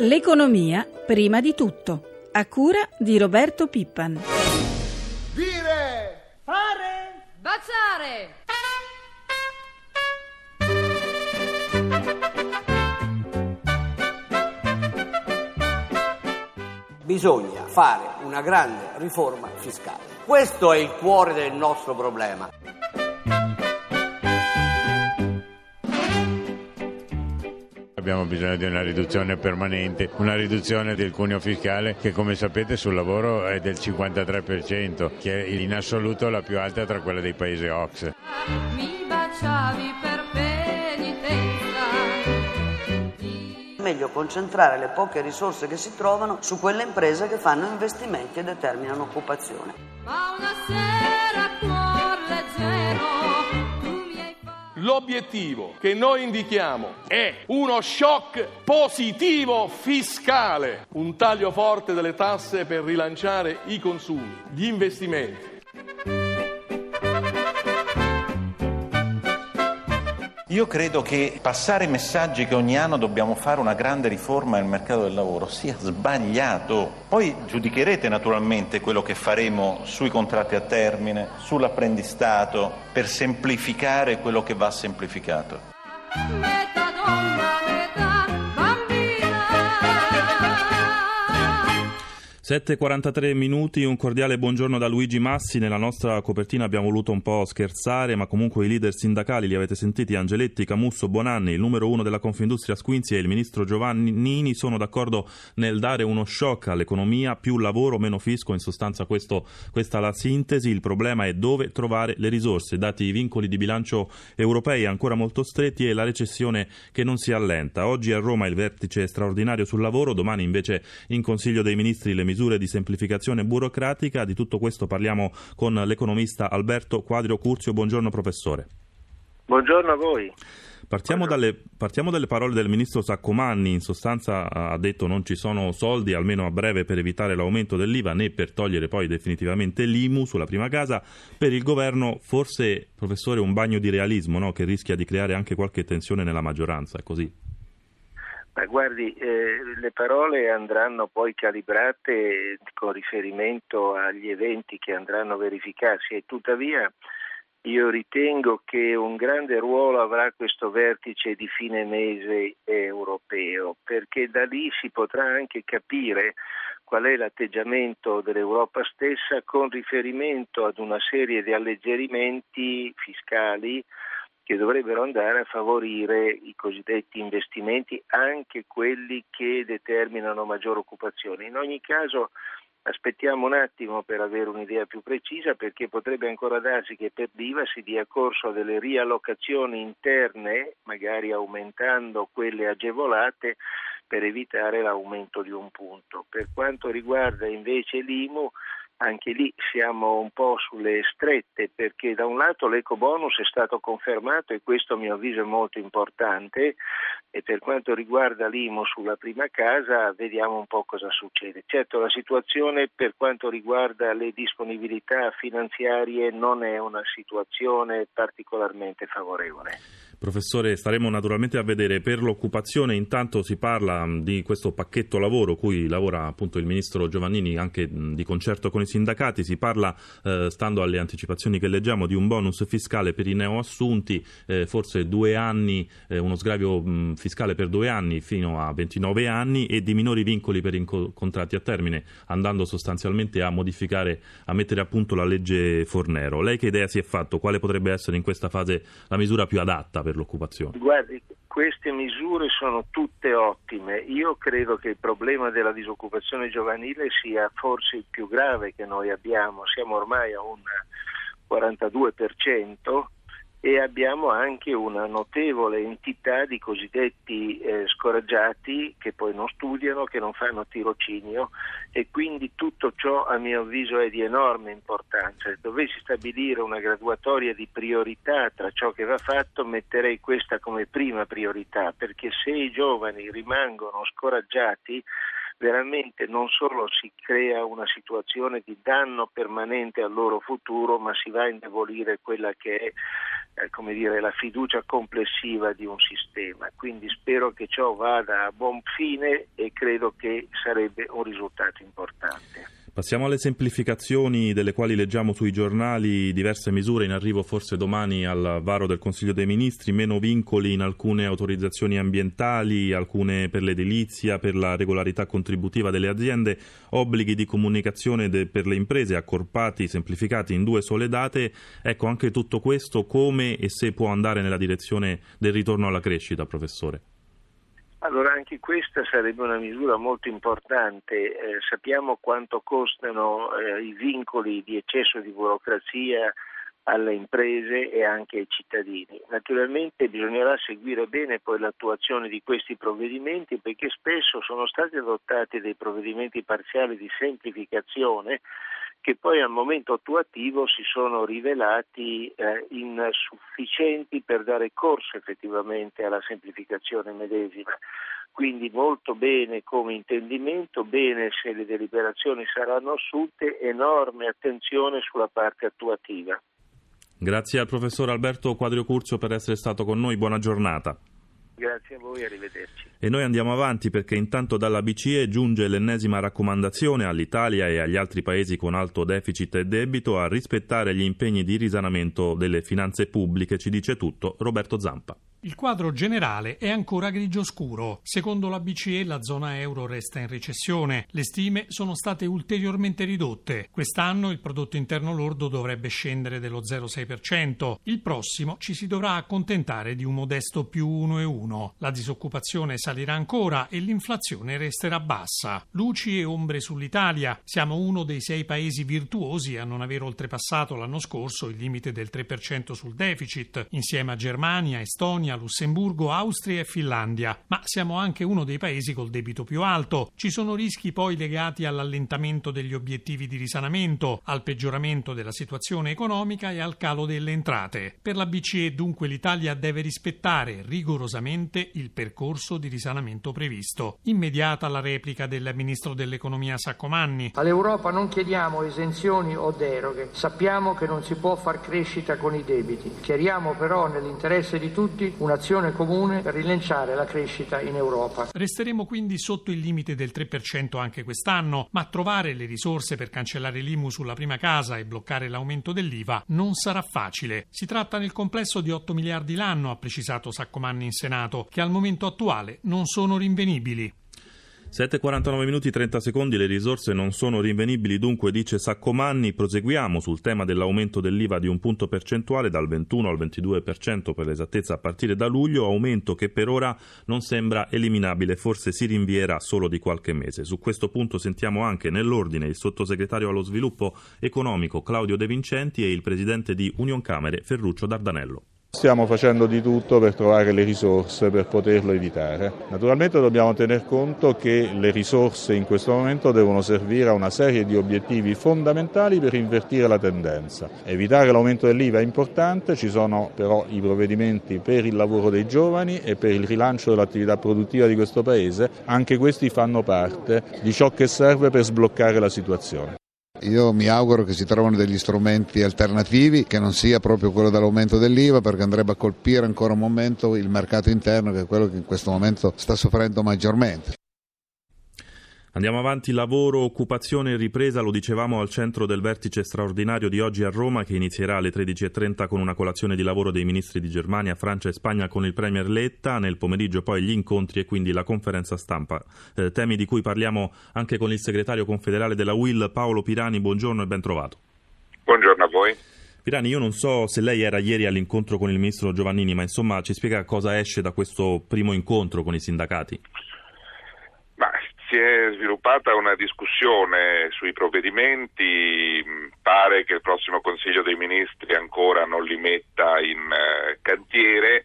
L'economia prima di tutto, a cura di Roberto Pippan. Dire! Fare! Baciare! Bisogna fare una grande riforma fiscale. Questo è il cuore del nostro problema. Abbiamo bisogno di una riduzione permanente, una riduzione del cuneo fiscale che come sapete sul lavoro è del 53%, che è in assoluto la più alta tra quelle dei paesi OX. Mi baciavi per meglio concentrare le poche risorse che si trovano su quelle imprese che fanno investimenti e determinano occupazione. L'obiettivo che noi indichiamo è uno shock positivo fiscale, un taglio forte delle tasse per rilanciare i consumi, gli investimenti. Io credo che passare i messaggi che ogni anno dobbiamo fare una grande riforma del mercato del lavoro sia sbagliato. Poi giudicherete naturalmente quello che faremo sui contratti a termine, sull'apprendistato, per semplificare quello che va semplificato. 7.43 minuti, un cordiale buongiorno da Luigi Massi. Nella nostra copertina abbiamo voluto un po' scherzare, ma comunque i leader sindacali li avete sentiti, Angeletti, Camusso, Bonanni, il numero uno della Confindustria Squinzi e il ministro Giovannini sono d'accordo nel dare uno shock all'economia, più lavoro, meno fisco, in sostanza questo, questa è la sintesi, il problema è dove trovare le risorse, dati i vincoli di bilancio europei ancora molto stretti e la recessione che non si allenta. Oggi a Roma il vertice straordinario sul lavoro, domani invece in Consiglio dei Ministri le misure di semplificazione burocratica. Di tutto questo parliamo con l'economista Alberto Quadrio Curzio. Buongiorno professore. Buongiorno a voi. Partiamo dalle, partiamo dalle parole del ministro Saccomanni, in sostanza ha detto non ci sono soldi, almeno a breve, per evitare l'aumento dell'IVA né per togliere poi definitivamente l'IMU sulla prima casa. Per il governo forse, professore, un bagno di realismo no? che rischia di creare anche qualche tensione nella maggioranza, è così? Ma guardi, eh, le parole andranno poi calibrate con riferimento agli eventi che andranno a verificarsi. E tuttavia io ritengo che un grande ruolo avrà questo vertice di fine mese europeo, perché da lì si potrà anche capire qual è l'atteggiamento dell'Europa stessa con riferimento ad una serie di alleggerimenti fiscali che dovrebbero andare a favorire i cosiddetti investimenti, anche quelli che determinano maggiore occupazione. In ogni caso aspettiamo un attimo per avere un'idea più precisa perché potrebbe ancora darsi che per l'IVA si dia corso a delle riallocazioni interne, magari aumentando quelle agevolate per evitare l'aumento di un punto. Per quanto riguarda invece l'IMU, anche lì siamo un po' sulle strette perché da un lato l'eco bonus è stato confermato e questo a mio avviso è molto importante e per quanto riguarda l'IMO sulla prima casa vediamo un po' cosa succede. Certo la situazione per quanto riguarda le disponibilità finanziarie non è una situazione particolarmente favorevole. Professore, staremo naturalmente a vedere per l'occupazione. Intanto si parla di questo pacchetto lavoro cui lavora appunto il ministro Giovannini anche di concerto con i sindacati. Si parla, eh, stando alle anticipazioni che leggiamo, di un bonus fiscale per i neoassunti, eh, forse due anni, eh, uno sgravio mh, fiscale per due anni fino a 29 anni e di minori vincoli per i contratti a termine, andando sostanzialmente a modificare, a mettere a punto la legge Fornero. Lei che idea si è fatto? Quale potrebbe essere in questa fase la misura più adatta? per l'occupazione? Guardi, queste misure sono tutte ottime. Io credo che il problema della disoccupazione giovanile sia forse il più grave che noi abbiamo. Siamo ormai a un 42% e abbiamo anche una notevole entità di cosiddetti eh, scoraggiati che poi non studiano, che non fanno tirocinio e quindi tutto ciò a mio avviso è di enorme importanza. Se dovessi stabilire una graduatoria di priorità tra ciò che va fatto metterei questa come prima priorità perché se i giovani rimangono scoraggiati veramente non solo si crea una situazione di danno permanente al loro futuro, ma si va a indebolire quella che è eh, dire, la fiducia complessiva di un sistema. Quindi spero che ciò vada a buon fine e credo che sarebbe un risultato importante. Passiamo alle semplificazioni delle quali leggiamo sui giornali diverse misure in arrivo forse domani al varo del Consiglio dei Ministri, meno vincoli in alcune autorizzazioni ambientali, alcune per l'edilizia, per la regolarità contributiva delle aziende, obblighi di comunicazione de- per le imprese accorpati, semplificati in due sole date. Ecco, anche tutto questo come e se può andare nella direzione del ritorno alla crescita, professore. Allora anche questa sarebbe una misura molto importante, eh, sappiamo quanto costano eh, i vincoli di eccesso di burocrazia alle imprese e anche ai cittadini. Naturalmente bisognerà seguire bene poi l'attuazione di questi provvedimenti perché spesso sono stati adottati dei provvedimenti parziali di semplificazione che poi al momento attuativo si sono rivelati eh, insufficienti per dare corso effettivamente alla semplificazione medesima. Quindi molto bene come intendimento, bene se le deliberazioni saranno assunte, enorme attenzione sulla parte attuativa. Grazie al professor Alberto Quadrio Curzio per essere stato con noi, buona giornata. Grazie a voi, arrivederci. E noi andiamo avanti perché intanto dalla BCE giunge l'ennesima raccomandazione all'Italia e agli altri paesi con alto deficit e debito a rispettare gli impegni di risanamento delle finanze pubbliche, ci dice tutto Roberto Zampa. Il quadro generale è ancora grigio scuro. Secondo la BCE la zona euro resta in recessione. Le stime sono state ulteriormente ridotte. Quest'anno il prodotto interno lordo dovrebbe scendere dello 0,6%. Il prossimo ci si dovrà accontentare di un modesto più 1,1. La disoccupazione salirà ancora e l'inflazione resterà bassa. Luci e ombre sull'Italia. Siamo uno dei sei paesi virtuosi a non aver oltrepassato l'anno scorso il limite del 3% sul deficit, insieme a Germania, Estonia, Germania, Lussemburgo, Austria e Finlandia, ma siamo anche uno dei paesi col debito più alto. Ci sono rischi poi legati all'allentamento degli obiettivi di risanamento, al peggioramento della situazione economica e al calo delle entrate. Per la BCE dunque l'Italia deve rispettare rigorosamente il percorso di risanamento previsto. Immediata la replica del ministro dell'economia Saccomanni. All'Europa non chiediamo esenzioni o deroghe, sappiamo che non si può far crescita con i debiti. Chiariamo però nell'interesse di tutti un'azione comune per rilanciare la crescita in Europa. Resteremo quindi sotto il limite del 3% anche quest'anno, ma trovare le risorse per cancellare l'IMU sulla prima casa e bloccare l'aumento dell'IVA non sarà facile. Si tratta nel complesso di 8 miliardi l'anno, ha precisato Saccomanni in Senato, che al momento attuale non sono rinvenibili. 7,49 minuti 30 secondi, le risorse non sono rinvenibili, dunque dice Saccomanni. Proseguiamo sul tema dell'aumento dell'IVA di un punto percentuale dal 21 al 22% per l'esattezza a partire da luglio, aumento che per ora non sembra eliminabile, forse si rinvierà solo di qualche mese. Su questo punto sentiamo anche nell'ordine il sottosegretario allo sviluppo economico Claudio De Vincenti e il presidente di Union Camere Ferruccio Dardanello. Stiamo facendo di tutto per trovare le risorse per poterlo evitare. Naturalmente dobbiamo tener conto che le risorse in questo momento devono servire a una serie di obiettivi fondamentali per invertire la tendenza. Evitare l'aumento dell'IVA è importante, ci sono però i provvedimenti per il lavoro dei giovani e per il rilancio dell'attività produttiva di questo Paese, anche questi fanno parte di ciò che serve per sbloccare la situazione. Io mi auguro che si trovino degli strumenti alternativi, che non sia proprio quello dell'aumento dell'IVA, perché andrebbe a colpire ancora un momento il mercato interno, che è quello che in questo momento sta soffrendo maggiormente. Andiamo avanti, lavoro, occupazione e ripresa, lo dicevamo al centro del vertice straordinario di oggi a Roma che inizierà alle 13.30 con una colazione di lavoro dei ministri di Germania, Francia e Spagna con il Premier Letta, nel pomeriggio poi gli incontri e quindi la conferenza stampa, eh, temi di cui parliamo anche con il segretario confederale della UIL Paolo Pirani, buongiorno e ben trovato. Buongiorno a voi. Pirani, io non so se lei era ieri all'incontro con il ministro Giovannini, ma insomma ci spiega cosa esce da questo primo incontro con i sindacati? Si è sviluppata una discussione sui provvedimenti, pare che il prossimo Consiglio dei Ministri ancora non li metta in eh, cantiere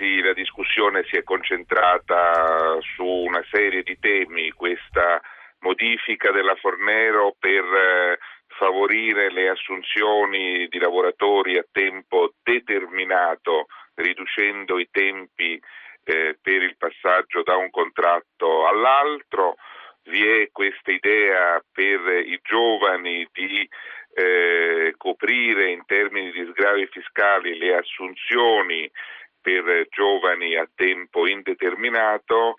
sì, la discussione si è concentrata su una serie di temi, questa modifica della Fornero per eh, favorire le assunzioni di lavoratori a tempo determinato, riducendo i tempi eh, per il passaggio da un contratto all'altro, vi è questa idea per i giovani di eh, coprire in termini di sgravi fiscali le assunzioni per giovani a tempo indeterminato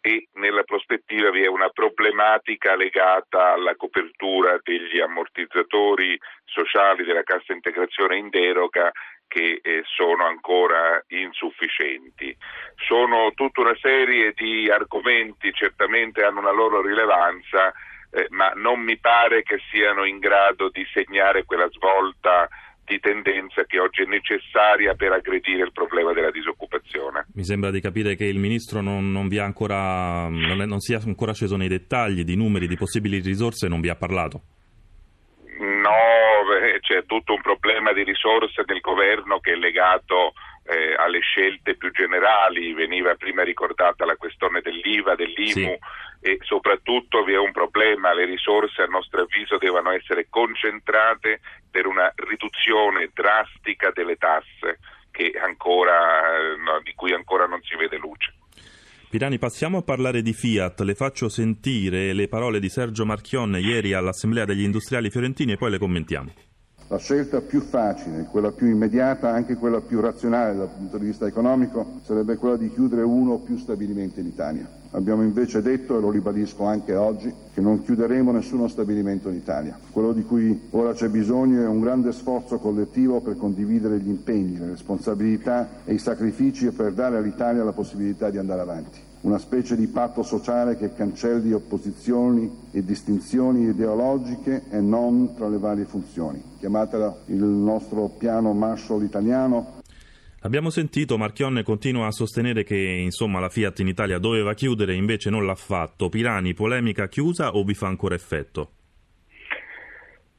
e nella prospettiva vi è una problematica legata alla copertura degli ammortizzatori sociali della cassa integrazione in deroga che eh, sono ancora insufficienti. Sono tutta una serie di argomenti, certamente hanno una loro rilevanza, eh, ma non mi pare che siano in grado di segnare quella svolta di tendenza che oggi è necessaria per aggredire il problema della disoccupazione. Mi sembra di capire che il Ministro non, non, ancora, non, è, non sia ancora sceso nei dettagli di numeri, di possibili risorse, non vi ha parlato. No, c'è tutto un problema di risorse del governo che è legato eh, alle scelte più generali, veniva prima ricordata la questione dell'IVA, dell'IMU sì. e soprattutto vi è un problema, le risorse a nostro avviso devono essere concentrate per una riduzione drastica delle tasse ancora, no, di cui ancora non si vede luce. Pirani, passiamo a parlare di Fiat. Le faccio sentire le parole di Sergio Marchionne ieri all'Assemblea degli Industriali Fiorentini e poi le commentiamo. La scelta più facile, quella più immediata, anche quella più razionale dal punto di vista economico, sarebbe quella di chiudere uno o più stabilimenti in Italia. Abbiamo invece detto, e lo ribadisco anche oggi, che non chiuderemo nessuno stabilimento in Italia. Quello di cui ora c'è bisogno è un grande sforzo collettivo per condividere gli impegni, le responsabilità e i sacrifici per dare all'Italia la possibilità di andare avanti una specie di patto sociale che cancelli opposizioni e distinzioni ideologiche e non tra le varie funzioni. Chiamatela il nostro piano Marshall italiano. Abbiamo sentito Marchionne continua a sostenere che insomma, la Fiat in Italia doveva chiudere, invece non l'ha fatto. Pirani, polemica chiusa o vi fa ancora effetto?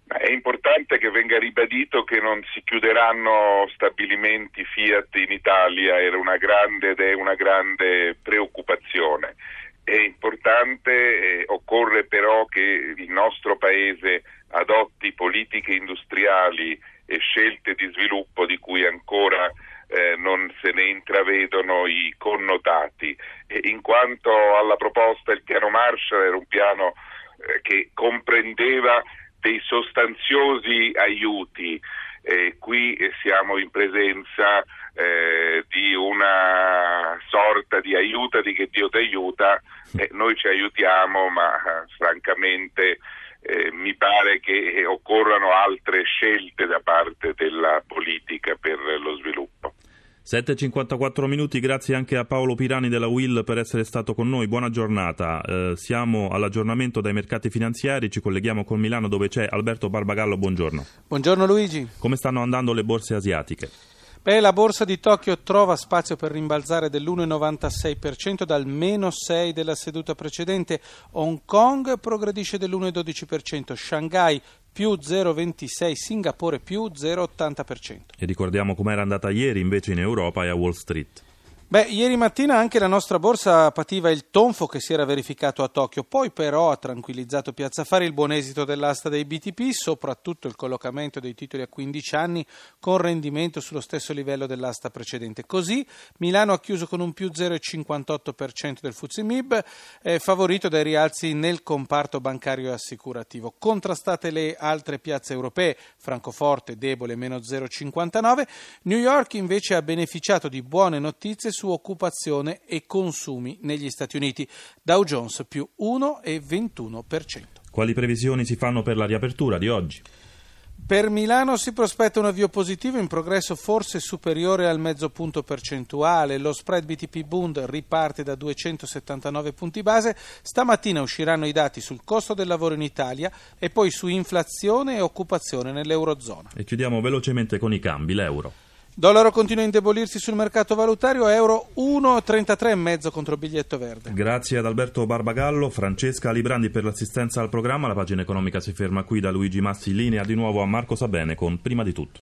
È importante che venga ribadito che non si chiuderanno stabilimenti Fiat in Italia, era una grande ed è una grande preoccupazione. È importante, eh, occorre però che il nostro Paese adotti politiche industriali e scelte di sviluppo di cui ancora eh, non se ne intravedono i connotati, e in quanto alla proposta il piano Marshall era un piano eh, che comprendeva dei sostanziosi aiuti. Eh, qui siamo in presenza eh, di una sorta di aiutati che Dio ti aiuta, eh, noi ci aiutiamo, ma francamente eh, mi pare che occorrano altre scelte da parte della politica per lo sviluppo. 7.54 minuti, grazie anche a Paolo Pirani della Will per essere stato con noi, buona giornata. Eh, siamo all'aggiornamento dai mercati finanziari, ci colleghiamo con Milano dove c'è Alberto Barbagallo, buongiorno. Buongiorno Luigi. Come stanno andando le borse asiatiche? Beh, la borsa di Tokyo trova spazio per rimbalzare dell'1,96% dal meno 6 della seduta precedente. Hong Kong progredisce dell'1,12%, Shanghai più 0,26, Singapore più 0,80%. E ricordiamo com'era andata ieri invece in Europa e a Wall Street. Beh, ieri mattina anche la nostra borsa pativa il tonfo che si era verificato a Tokyo, poi però ha tranquillizzato Piazza Fari il buon esito dell'asta dei BTP, soprattutto il collocamento dei titoli a 15 anni con rendimento sullo stesso livello dell'asta precedente. Così Milano ha chiuso con un più 0,58% del Fuzimib, eh, favorito dai rialzi nel comparto bancario e assicurativo. Contrastate le altre piazze europee, Francoforte debole meno 0,59, New York invece ha beneficiato di buone notizie su occupazione e consumi negli Stati Uniti. Dow Jones più 1,21%. Quali previsioni si fanno per la riapertura di oggi? Per Milano si prospetta un avvio positivo in progresso forse superiore al mezzo punto percentuale. Lo spread BTP Bund riparte da 279 punti base. Stamattina usciranno i dati sul costo del lavoro in Italia e poi su inflazione e occupazione nell'Eurozona. E chiudiamo velocemente con i cambi, l'euro. Dollaro continua a indebolirsi sul mercato valutario, euro 1,33,5 contro biglietto verde. Grazie ad Alberto Barbagallo, Francesca Librandi per l'assistenza al programma. La pagina economica si ferma qui da Luigi Massi, linea di nuovo a Marco Sabene con Prima di tutto.